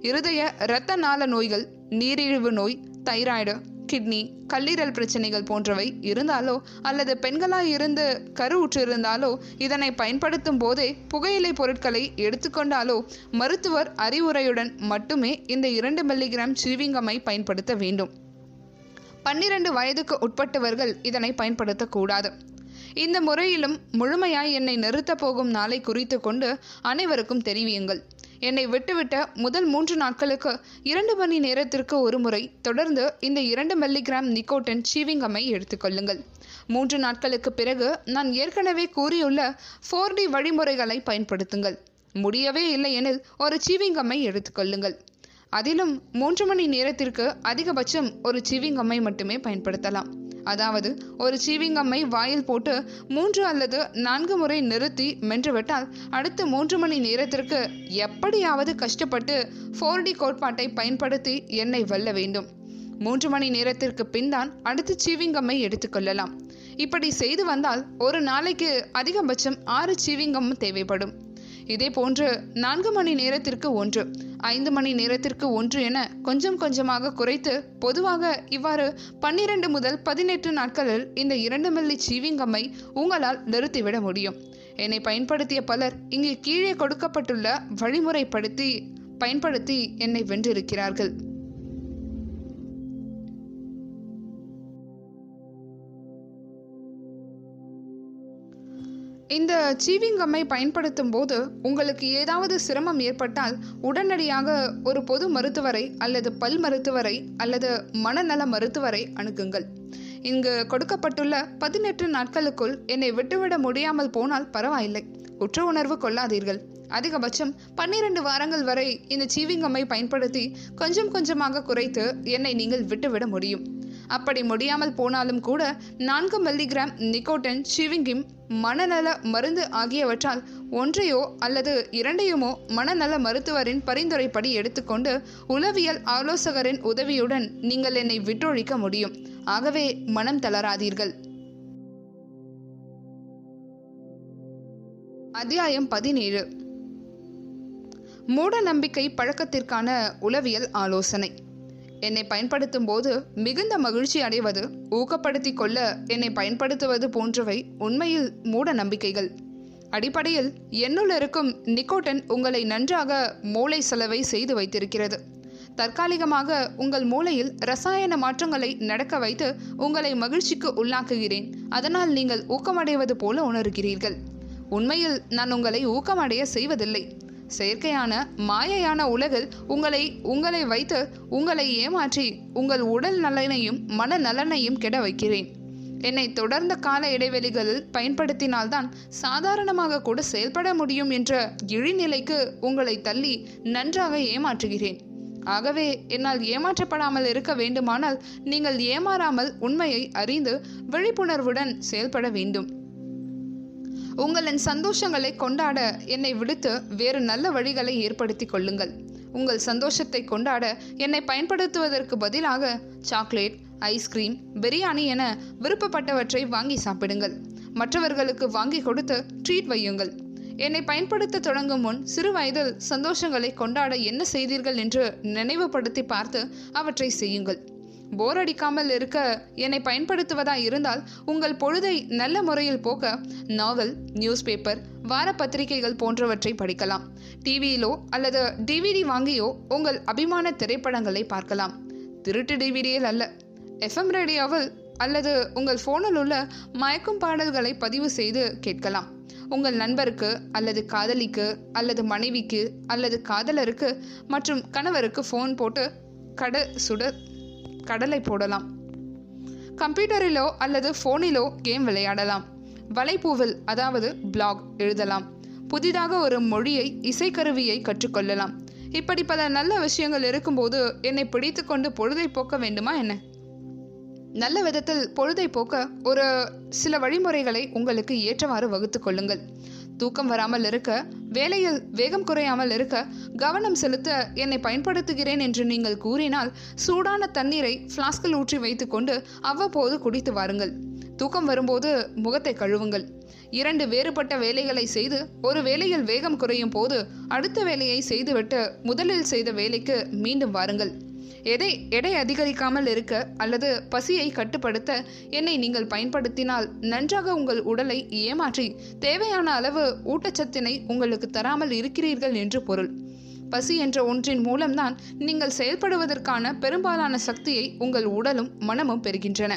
இருதய இரத்த நாள நோய்கள் நீரிழிவு நோய் தைராய்டு கிட்னி கல்லீரல் பிரச்சனைகள் போன்றவை இருந்தாலோ அல்லது பெண்களாய் இருந்து கருவுற்று இருந்தாலோ இதனை பயன்படுத்தும் போதே புகையிலை பொருட்களை எடுத்துக்கொண்டாலோ மருத்துவர் அறிவுரையுடன் மட்டுமே இந்த இரண்டு மில்லிகிராம் சீவிங்கம்மை பயன்படுத்த வேண்டும். பன்னிரண்டு வயதுக்கு உட்பட்டவர்கள் இதனை பயன்படுத்தக்கூடாது இந்த முறையிலும் முழுமையாய் என்னை நிறுத்தப் போகும் நாளை குறித்து கொண்டு அனைவருக்கும் தெரிவியுங்கள். என்னை விட்டுவிட்ட முதல் மூன்று நாட்களுக்கு இரண்டு மணி நேரத்திற்கு ஒரு முறை தொடர்ந்து இந்த இரண்டு மில்லிகிராம் நிக்கோட்டின் சீவிங்கம்மை எடுத்துக்கொள்ளுங்கள் மூன்று நாட்களுக்கு பிறகு நான் ஏற்கனவே கூறியுள்ள ஃபோர் டி வழிமுறைகளை பயன்படுத்துங்கள். முடியவே இல்லை எனில் ஒரு சீவிங்கம்மை எடுத்துக்கொள்ளுங்கள் அதிலும் மூன்று மணி நேரத்திற்கு அதிகபட்சம் ஒரு சீவிங்கம்மை மட்டுமே பயன்படுத்தலாம். அதாவது ஒரு சீவிங்கம்மை வாயில் போட்டு மூன்று அல்லது நான்கு முறை நிறுத்தி மென்றுவிட்டால் அடுத்த மூன்று மணி நேரத்திற்கு எப்படியாவது கஷ்டப்பட்டு ஃபோர்டி கோட்பாட்டை பயன்படுத்தி என்னை வெல்ல வேண்டும். மூன்று மணி நேரத்திற்கு பின் தான் அடுத்து சீவிங்கம்மை எடுத்துக்கொள்ளலாம் இப்படி செய்து வந்தால் ஒரு நாளைக்கு அதிகபட்சம் ஆறு சீவிங்கம் தேவைப்படும். இதே போன்று நான்கு மணி நேரத்திற்கு ஒன்று ஐந்து மணி நேரத்திற்கு ஒன்று என கொஞ்சம் கொஞ்சமாக குறைத்து பொதுவாக இவ்வாறு பன்னிரண்டு முதல் பதினெட்டு நாட்களில் இந்த இரண்டு மில்லி சீவிங்கம்மை உங்களால் நிறுத்திவிட முடியும். என்னை பயன்படுத்திய பலர் இங்கே கீழே கொடுக்கப்பட்டுள்ள வழிமுறைப்படுத்தி பயன்படுத்தி என்னை வென்றிருக்கிறார்கள். இந்த சீவிங்கம்மை பயன்படுத்தும் போது உங்களுக்கு ஏதாவது சிரமம் ஏற்பட்டால் உடனடியாக ஒரு பொது மருத்துவரை அல்லது பல் மருத்துவரை அல்லது மனநல மருத்துவரை அணுகுங்கள். இங்கு கொடுக்கப்பட்டுள்ள பதினெட்டு நாட்களுக்குள் என்னை விட்டுவிட முடியாமல் போனால் பரவாயில்லை. குற்ற உணர்வு கொள்ளாதீர்கள். அதிகபட்சம் பன்னிரண்டு வாரங்கள் வரை இந்த சீவிங்கம்மை பயன்படுத்தி கொஞ்சம் கொஞ்சமாக குறைத்து என்னை நீங்கள் விட்டுவிட முடியும். அப்படி முடியாமல் போனாலும் கூட நான்கு மில்லிகிராம் நிக்கோட்டின் சிவிங்கிம் மனநல மருந்து ஆகியவற்றால் ஒன்றையோ அல்லது இரண்டையுமோ மனநல மருத்துவரின் பரிந்துரைப்படி எடுத்துக்கொண்டு உளவியல் ஆலோசகரின் உதவியுடன் நீங்கள் என்னை விட்டொழிக்க முடியும். ஆகவே மனம் தளராதீர்கள். அத்தியாயம் பதினேழு. மூட நம்பிக்கை பழக்கத்திற்கான உளவியல் ஆலோசனை. என்னை பயன்படுத்தும் போது மிகுந்த மகிழ்ச்சி அடைவது ஊக்கப்படுத்தி கொள்ள என்னை பயன்படுத்துவது போன்றவை உண்மையில் மூட நம்பிக்கைகள். அடிப்படையில் என்னுள் இருக்கும் நிக்கோட்டன் உங்களை நன்றாக மூளை செலவை செய்து வைத்திருக்கிறது. தற்காலிகமாக உங்கள் மூளையில் ரசாயன மாற்றங்களை நடக்க வைத்து உங்களை மகிழ்ச்சிக்கு உள்ளாக்குகிறேன். அதனால் நீங்கள் ஊக்கமடைவது போல உணர்கிறீர்கள். உண்மையில் நான் உங்களை ஊக்கமடைய செய்வதில்லை. செயற்கையான மாயையான உலகில் உங்களை உங்களை வைத்து உங்களை ஏமாற்றி உங்கள் உடல் நலனையும் மன நலனையும் கெட வைக்கிறேன். என்னை தொடர்ந்த கால இடைவெளிகளில் பயன்படுத்தினால்தான் சாதாரணமாக கூட செயல்பட முடியும் என்ற இழிநிலைக்கு உங்களை தள்ளி நன்றாக ஏமாற்றுகிறேன். ஆகவே என்னால் ஏமாற்றப்படாமல் இருக்க வேண்டுமானால் நீங்கள் ஏமாறாமல் உண்மையை அறிந்து விழிப்புணர்வுடன் செயல்பட வேண்டும். உங்களின் சந்தோஷங்களை கொண்டாட என்னை விடுத்து வேறு நல்ல வழிகளை ஏற்படுத்தி கொள்ளுங்கள். உங்கள் சந்தோஷத்தை கொண்டாட என்னை பயன்படுத்துவதற்கு பதிலாக சாக்லேட் ஐஸ்கிரீம் பிரியாணி என விருப்பப்பட்டவற்றை வாங்கி சாப்பிடுங்கள். மற்றவர்களுக்கு வாங்கி கொடுத்து ட்ரீட் வையுங்கள். என்னை பயன்படுத்த தொடங்கும் முன் சிறு வயதில் சந்தோஷங்களை கொண்டாட என்ன செய்தீர்கள் என்று நினைவுபடுத்தி பார்த்து அவற்றை செய்யுங்கள். போர் அடிக்காமல் இருக்க என்னை பயன்படுத்துவதா இருந்தால் உங்கள் பொழுதை நல்ல முறையில் போக்க நாவல் நியூஸ் பேப்பர் வார பத்திரிகைகள் போன்றவற்றை படிக்கலாம். டிவியிலோ அல்லது டிவிடி வாங்கியோ உங்கள் அபிமான திரைப்படங்களை பார்க்கலாம். திருட்டு டிவிடியில் அல்ல எஃப்எம் ரேடியோவில் அல்லது உங்கள் ஃபோனில் உள்ள மயக்கும் பாடல்களை பதிவு செய்து கேட்கலாம். உங்கள் நண்பருக்கு அல்லது காதலிக்கு அல்லது மனைவிக்கு அல்லது காதலருக்கு மற்றும் கணவருக்கு ஃபோன் போட்டு கட சுட கடலை போடலாம். கம்ப்யூட்டரிலோ அல்லது ஃபோனிலோ கேம் விளையாடலாம். வலைப்பூவில் அதாவது பிளாக் எழுதலாம். புதிதாக ஒரு மொழியை இசைக்கருவியை கற்றுக்கொள்ளலாம். இப்படி பல நல்ல விஷயங்கள் இருக்கும்போது என்னை பிடித்து கொண்டு பொழுதை போக்க வேண்டுமா என்ன? நல்ல விதத்தில் பொழுதை போக்க ஒரு சில வழிமுறைகளை உங்களுக்கு ஏற்றவாறு வகுத்து கொள்ளுங்கள். தூக்கம் வராமல் இருக்க வேலையில் வேகம் குறையாமல் இருக்க கவனம் செலுத்த என்னை பயன்படுத்துகிறேன் என்று நீங்கள் கூறினால் சூடான தண்ணீரை ஃப்ளாஸ்கில் ஊற்றி வைத்துக்கொண்டு அவ்வப்போது குடித்து வாருங்கள். தூக்கம் வரும்போது முகத்தை கழுவுங்கள். இரண்டு வேறுபட்ட வேலைகளை செய்து ஒரு வேலையில் வேகம் குறையும் போது அடுத்த வேலையை செய்துவிட்டு முதலில் செய்த வேலைக்கு மீண்டும் வாருங்கள். எதை எடை அதிகரிக்காமல் இருக்க அல்லது பசியை கட்டுப்படுத்த என்னை நீங்கள் பயன்படுத்தினால் நன்றாக உங்கள் உடலை ஏமாற்றி தேவையான அளவு ஊட்டச்சத்தினை உங்களுக்கு தராமல் இருக்கிறீர்கள் என்று பொருள். பசி என்ற ஒன்றின் மூலம்தான் நீங்கள் செயல்படுவதற்கான பெரும்பாலான சக்தியை உங்கள் உடலும் மனமும் பெறுகின்றன.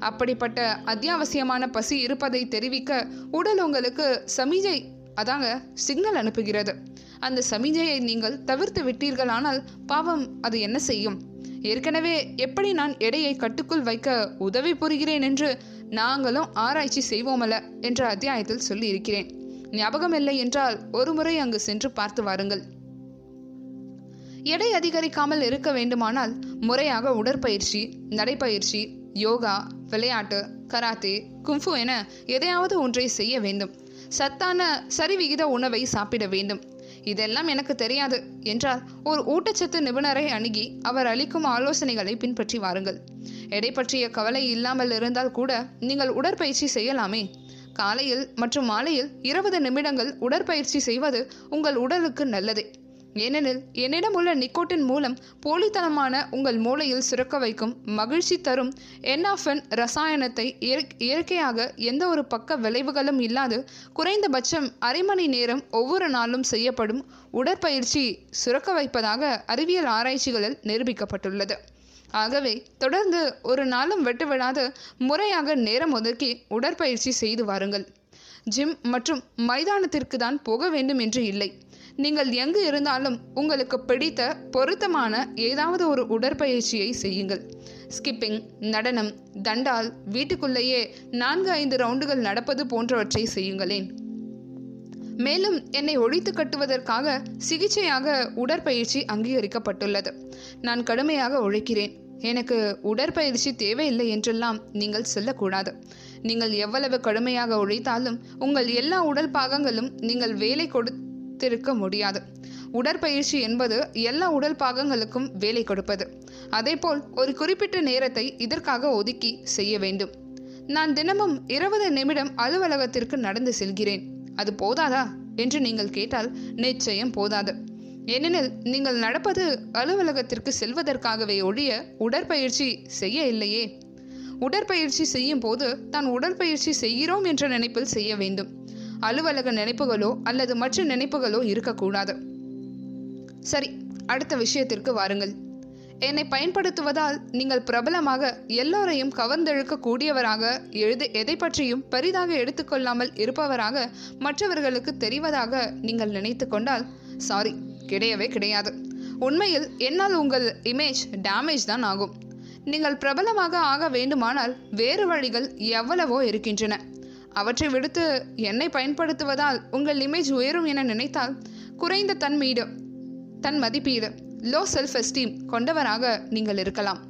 அப்படிப்பட்ட அத்தியாவசியமான பசி இருப்பதை தெரிவிக்க உடல் உங்களுக்கு சமிஜை அதாங்க சிக்னல் அனுப்புகிறது. அந்த சமிஜையை நீங்கள் தவிர்த்து விட்டீர்களானால் பாவம் அது என்ன செய்யும்? ஏற்கனவே எப்படி நான் எடையை கட்டுக்குள் வைக்க உதவி புரிகிறேன் என்று நாங்களும் ஆராய்ச்சி செய்வோமல்ல என்ற அத்தியாயத்தில் சொல்லி இருக்கிறேன் ஞாபகம் இல்லை என்றால் ஒரு முறை அங்கு சென்று பார்த்து வாருங்கள். எடை அதிகரிக்காமல் இருக்க வேண்டுமானால் முறையாக உடற்பயிற்சி நடைப்பயிற்சி யோகா விளையாட்டு கராத்தே கும்ஃபு என எதையாவது ஒன்றை செய்ய வேண்டும். சத்தான சரிவிகித உணவை சாப்பிட வேண்டும். இதெல்லாம் எனக்கு தெரியாது என்றால் ஒரு ஊட்டச்சத்து நிபுணரை அணுகி அவர் அளிக்கும் ஆலோசனைகளை பின்பற்றி வாருங்கள். எடை பற்றிய கவலை இல்லாமல் இருந்தால் கூட நீங்கள் உடற்பயிற்சி செய்யலாமே. காலையில் மற்றும் மாலையில் இருபது நிமிடங்கள் உடற்பயிற்சி செய்வது உங்கள் உடலுக்கு நல்லதே. ஏனெனில் என்னிடம் உள்ள நிக்கோட்டின் மூலம் போலித்தனமான உங்கள் மூளையில் சுரக்க வைக்கும் மகிழ்ச்சி தரும் என்ஆஃபன் ரசாயனத்தை இயற்கையாக எந்த ஒரு பக்க விளைவுகளும் இல்லாது குறைந்தபட்சம் அரை மணி நேரம் ஒவ்வொரு நாளும் செய்யப்படும் உடற்பயிற்சி சுரக்க வைப்பதாக அறிவியல் ஆராய்ச்சிகளில் நிரூபிக்கப்பட்டுள்ளது. ஆகவே தொடர்ந்து ஒரு நாளும் வெட்டுவிடாத முறையாக நேரம் ஒதுக்கி உடற்பயிற்சி செய்து வாருங்கள். ஜிம் மற்றும் மைதானத்திற்கு தான் போக வேண்டும் என்று இல்லை. நீங்கள் எங்கு இருந்தாலும் உங்களுக்கு பிடித்த பொருத்தமான ஏதாவது ஒரு உடற்பயிற்சியை செய்யுங்கள். ஸ்கிப்பிங் நடனம் தண்டால் வீட்டுக்குள்ளேயே நான்கு ஐந்து ரவுண்டுகள் நடப்பது போன்றவற்றை செய்யுங்களேன். மேலும் என்னை ஒழித்து கட்டுவதற்காக சிகிச்சையாக உடற்பயிற்சி அங்கீகரிக்கப்பட்டுள்ளது. நான் கடுமையாக உழைக்கிறேன். எனக்கு உடற்பயிற்சி தேவையில்லை என்றெல்லாம் நீங்கள் சொல்லக்கூடாது. நீங்கள் எவ்வளவு கடுமையாக உழைத்தாலும் உங்கள் எல்லா உடல் பாகங்களும் நீங்கள் வேலை கொடுத்திருக்க முடியாது. உடற்பயிற்சி என்பது எல்லா உடல் பாகங்களுக்கும் வேலை கொடுப்பது. அதேபோல் ஒரு குறிப்பிட்ட நேரத்தை இதற்காக ஒதுக்கி செய்ய வேண்டும். நான் தினமும் இருபது நிமிடம் அலுவலகத்திற்கு நடந்து செல்கிறேன். அது போதாதா? என்று நீங்கள் கேட்டால் நிச்சயம் போதாது. ஏனெனில் நீங்கள் நடப்பது அலுவலகத்திற்கு செல்வதற்காகவே ஒழிய உடற்பயிற்சி செய்ய இல்லையே. உடற்பயிற்சி செய்யும் போது தான் உடற்பயிற்சி செய்கிறோம் என்ற நினைப்பில் செய்ய வேண்டும். அலுவலக நினைப்புகளோ அல்லது மற்ற நினைப்புகளோ இருக்கக்கூடாது. சரி அடுத்த விஷயத்திற்கு வாருங்கள். என்னை பயன்படுத்துவதால் நீங்கள் பிரபலமாக எல்லோரையும் கவர்ந்தெழுக்க கூடியவராக எழுது எதை பற்றியும் பெரிதாக எடுத்துக்கொள்ளாமல் இருப்பவராக மற்றவர்களுக்கு தெரிவதாக நீங்கள் நினைத்து கொண்டால் சாரி கிடையவே கிடையாது. உண்மையில் என்னால் உங்கள் இமேஜ் டேமேஜ் தான் ஆகும். நீங்கள் பிரபலமாக ஆக வேண்டுமானால் வேறு வழிகள் எவ்வளவோ இருக்கின்றன. அவற்றை விடுத்து என்னை பயன்படுத்துவதால் உங்கள் இமேஜ் உயரும் என நினைத்தால் குறைந்த தன்மீடு தன் மதிப்பீடு லோ செல்ஃப் எஸ்டீம் கொண்டவராக நீங்கள் இருக்கலாம்.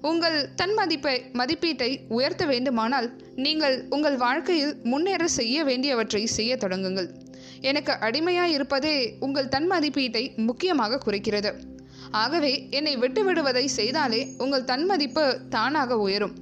உங்கள் தன் மதிப்பை மதிப்பீட்டை உயர்த்த வேண்டுமானால் நீங்கள் உங்கள் வாழ்க்கையில் முன்னேற செய்ய வேண்டியவற்றை செய்ய தொடங்குங்கள். எனக்கு அடிமையாய் இருப்பதே உங்கள் தன் மதிப்பீட்டை முக்கியமாக குறைக்கிறது. ஆகவே என்னை விட்டுவிடுவதை செய்தாலே உங்கள் தன்மதிப்பு தானாக உயரும்.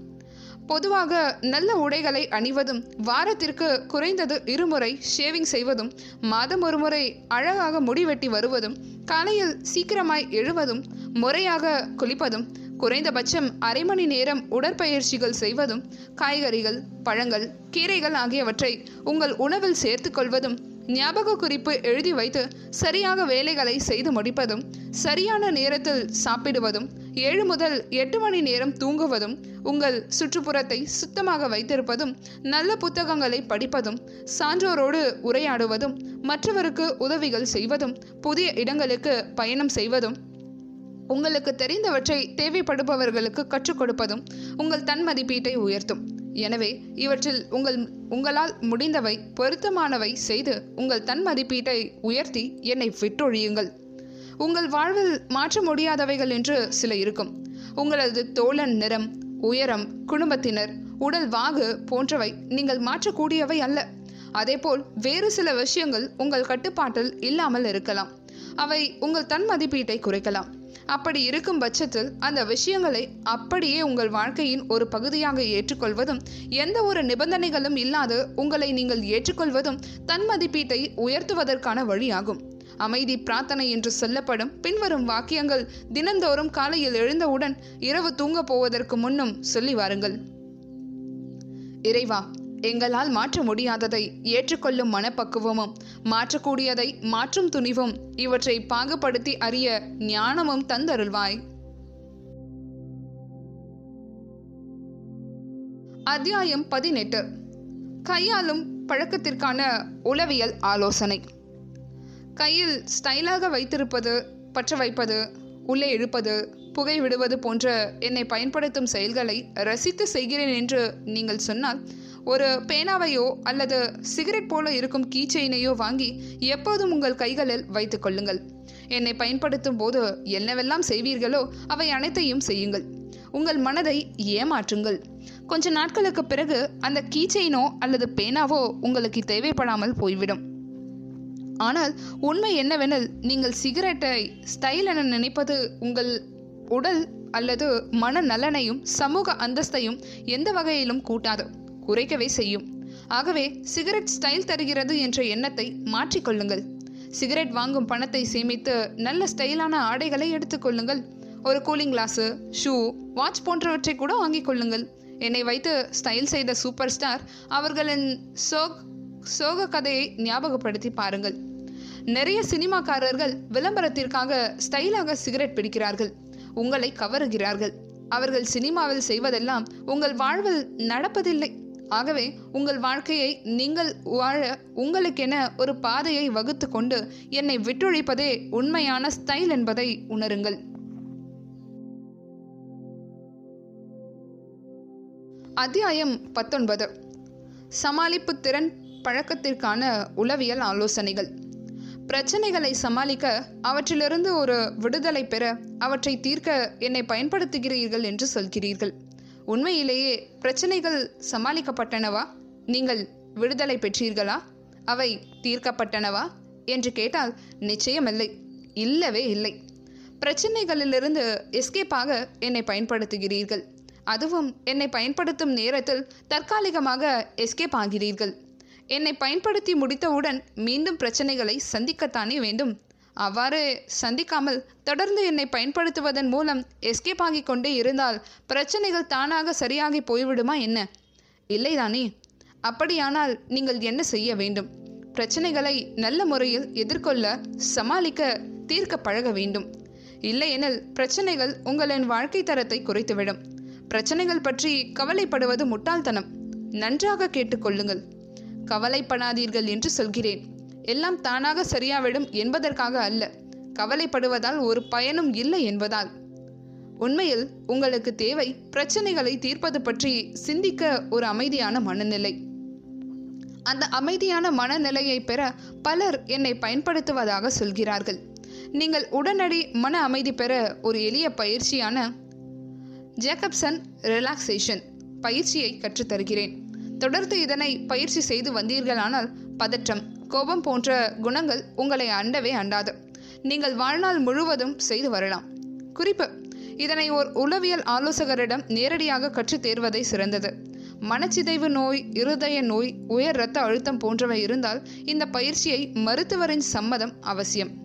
பொதுவாக நல்ல உடைகளை அணிவதும் வாரத்திற்கு குறைந்தது இருமுறை ஷேவிங் செய்வதும் மாதம் ஒருமுறை அழகாக முடிவெட்டி வருவதும் காலையில் சீக்கிரமாய் எழுவதும் முறையாக குளிப்பதும் குறைந்தபட்சம் அரை மணி நேரம் உடற்பயிற்சிகள் செய்வதும் காய்கறிகள் பழங்கள் கீரைகள் ஆகியவற்றை உங்கள் உணவில் சேர்த்துக்கொள்வதும் ஞாபக குறிப்பு எழுதி வைத்து சரியாக வேலைகளை செய்து முடிப்பதும் சரியான நேரத்தில் சாப்பிடுவதும் ஏழு முதல் எட்டு மணி நேரம் தூங்குவதும் உங்கள் சுற்றுப்புறத்தை சுத்தமாக வைத்திருப்பதும் நல்ல புத்தகங்களை படிப்பதும் சான்றோரோடு உரையாடுவதும் மற்றவருக்கு உதவிகள் செய்வதும் புதிய இடங்களுக்கு பயணம் செய்வதும் உங்களுக்கு தெரிந்தவற்றை தேவைப்படுபவர்களுக்கு கற்றுக் கொடுப்பதும் உங்கள் தன் மதிப்பீட்டை உயர்த்தும். எனவே இவற்றில் உங்கள் உங்களால் முடிந்தவை பொருத்தமானவை செய்து உங்கள் தன் மதிப்பீட்டை உயர்த்தி என்னை விட்டொழியுங்கள். உங்கள் வாழ்வில் மாற்ற முடியாதவைகள் என்று சில இருக்கும். உங்களது தோழன் நிறம் உயரம் குடும்பத்தினர் உடல் வாகு போன்றவை நீங்கள் மாற்றக்கூடியவை அல்ல. அதேபோல் வேறு சில விஷயங்கள் உங்கள் கட்டுப்பாட்டில் இல்லாமல் இருக்கலாம். அவை உங்கள் தன் மதிப்பீட்டை குறைக்கலாம். அப்படி இருக்கும் பட்சத்தில் அந்த விஷயங்களை அப்படியே உங்கள் வாழ்க்கையின் ஒரு பகுதியாக ஏற்றுக்கொள்வதும் எந்த ஒரு நிபந்தனைகளும் இல்லாது உங்களை நீங்கள் ஏற்றுக்கொள்வதும் தன் மதிப்பீட்டை உயர்த்துவதற்கான வழியாகும். அமைதி பிரார்த்தனை என்று சொல்லப்படும் பின்வரும் வாக்கியங்கள் தினந்தோறும் காலையில் எழுந்தவுடன் இரவு தூங்கப் போவதற்கு முன்னும் சொல்லி வாருங்கள். இறைவா எங்களால் மாற்ற முடியாததை ஏற்றுக்கொள்ளும் மனப்பக்குவமும் மாற்றக்கூடியதை மாற்றும் துணிவும் இவற்றை பாகுபடுத்தி அறிய ஞானமும் தந்தருள்வாய். அத்தியாயம் பதினெட்டு. கையாளும் பழக்கத்திற்கான உளவியல் ஆலோசனை. கையில் ஸ்டைலாக வைத்திருப்பது பற்ற வைப்பது உள்ளே இழுப்பது புகை விடுவது போன்ற என்னை பயன்படுத்தும் செயல்களை ரசித்து செய்கிறேன் என்று நீங்கள் சொன்னால் ஒரு பேனாவையோ அல்லது சிகரெட் போல இருக்கும் கீச்செயினையோ வாங்கி எப்போதும் உங்கள் கைகளில் வைத்துக் கொள்ளுங்கள். என்னை பயன்படுத்தும் போது என்னவெல்லாம் செய்வீர்களோ அவை அனைத்தையும் செய்யுங்கள். உங்கள் மனதை ஏமாற்றுங்கள். கொஞ்ச நாட்களுக்கு பிறகு அந்த கீச்செயினோ அல்லது பேனாவோ உங்களுக்கு தேவைப்படாமல் போய்விடும். ஆனால் உண்மை என்னவெனில் நீங்கள் சிகரெட்டை ஸ்டைல் என நினைப்பது உங்கள் உடல் அல்லது மன நலனையும் சமூக அந்தஸ்தையும் எந்த வகையிலும் கூட்டாது. குறைக்கவே செய்யும். ஆகவே சிகரெட் ஸ்டைல் தருகிறது என்ற எண்ணத்தை மாற்றிக்கொள்ளுங்கள் சிகரெட் வாங்கும் பணத்தை சேமித்து நல்ல ஸ்டைலான ஆடைகளை எடுத்துக்கொள்ளுங்கள் ஒரு கூலிங் கிளாஸு ஷூ வாட்ச் போன்றவற்றை கூட வாங்கிக் கொள்ளுங்கள். என்னை வைத்து ஸ்டைல் செய்த சூப்பர் ஸ்டார் அவர்களின் சோக் சோக கதையை ஞாபகப்படுத்தி பாருங்கள். நிறைய சினிமாக்காரர்கள் விளம்பரத்திற்காக ஸ்டைலாக சிகரெட் பிடிக்கிறார்கள். உங்களை கவருகிறார்கள். அவர்கள் சினிமாவில் செய்வதெல்லாம் உங்கள் வாழ்வில் நடப்பதில்லை. ஆகவே உங்கள் வாழ்க்கையை நீங்கள் வாழ உங்களுக்கென ஒரு பாதையை வகுத்து கொண்டு என்னை விட்டொழிப்பதே உண்மையான ஸ்டைல் என்பதை உணருங்கள். அத்தியாயம் பத்தொன்பது. சமாளிப்பு திறன் பழக்கத்திற்கான உளவியல் ஆலோசனைகள். பிரச்சனைகளை சமாளிக்க அவற்றிலிருந்து ஒரு விடுதலை பெற அவற்றை தீர்க்க என்னை பயன்படுத்துகிறீர்கள் என்று சொல்கிறீர்கள். உண்மையிலேயே பிரச்சனைகள் சமாளிக்கப்பட்டனவா? நீங்கள் விடுதலை பெற்றீர்களா? அவை தீர்க்கப்பட்டனவா? என்று கேட்டால் நிச்சயமில்லை. இல்லவே இல்லை. பிரச்சனைகளிலிருந்து எஸ்கேப்பாக என்னை பயன்படுத்துகிறீர்கள். அதுவும் என்னை பயன்படுத்தும் நேரத்தில் தற்காலிகமாக எஸ்கேப் ஆகிறீர்கள். என்னை பயன்படுத்தி முடித்தவுடன் மீண்டும் பிரச்சனைகளை சந்திக்கத்தானே வேண்டும்? அவ்வாறு சந்திக்காமல் தொடர்ந்து என்னை பயன்படுத்துவதன் மூலம் எஸ்கேப் ஆகி கொண்டே இருந்தால் பிரச்சனைகள் தானாக சரியாகி போய்விடுமா என்ன? இல்லைதானே அப்படியானால் நீங்கள் என்ன செய்ய வேண்டும்? பிரச்சனைகளை நல்ல முறையில் எதிர்கொள்ள சமாளிக்க தீர்க்க பழக வேண்டும். இல்லையெனில் பிரச்சனைகள் உங்களின் வாழ்க்கை தரத்தை குறைத்துவிடும். பிரச்சனைகள் பற்றி கவலைப்படுவது முட்டாள்தனம். நன்றாக கேட்டுக்கொள்ளுங்கள் கவலைப்படாதீர்கள் என்று சொல்கிறேன். எல்லாம் தானாக சரியாவிடும் என்பதற்காக அல்ல. கவலைப்படுவதால் ஒரு பயனும் இல்லை என்பதால். உண்மையில் உங்களுக்கு தேவை பிரச்சனைகளை தீர்ப்பது பற்றி சிந்திக்க ஒரு அமைதியான மனநிலை. அந்த அமைதியான மனநிலையை பெற பலர் என்னை பயன்படுத்துவதாக சொல்கிறார்கள். நீங்கள் உடனடி மன அமைதி பெற ஒரு எளிய பயிற்சியான ஜேக்கப்சன் ரிலாக்ஸேஷன் பயிற்சியை கற்றுத்தருகிறேன். தொடர்ந்து இதனை பயிற்சி செய்து வந்தீர்களானால் பதற்றம். கோபம் போன்ற குணங்கள் உங்களை அண்டவே அண்டாது. நீங்கள் வாழ்நாள் முழுவதும் செய்து வரலாம். குறிப்பு இதனை ஓர் உளவியல் ஆலோசகரிடம் நேரடியாக கற்றுத் தேர்வதை சிறந்தது. மனச்சிதைவு நோய் இருதய நோய் உயர் இரத்த அழுத்தம் போன்றவை இருந்தால் இந்த பயிற்சியை மருத்துவரின் சம்மதம் அவசியம்.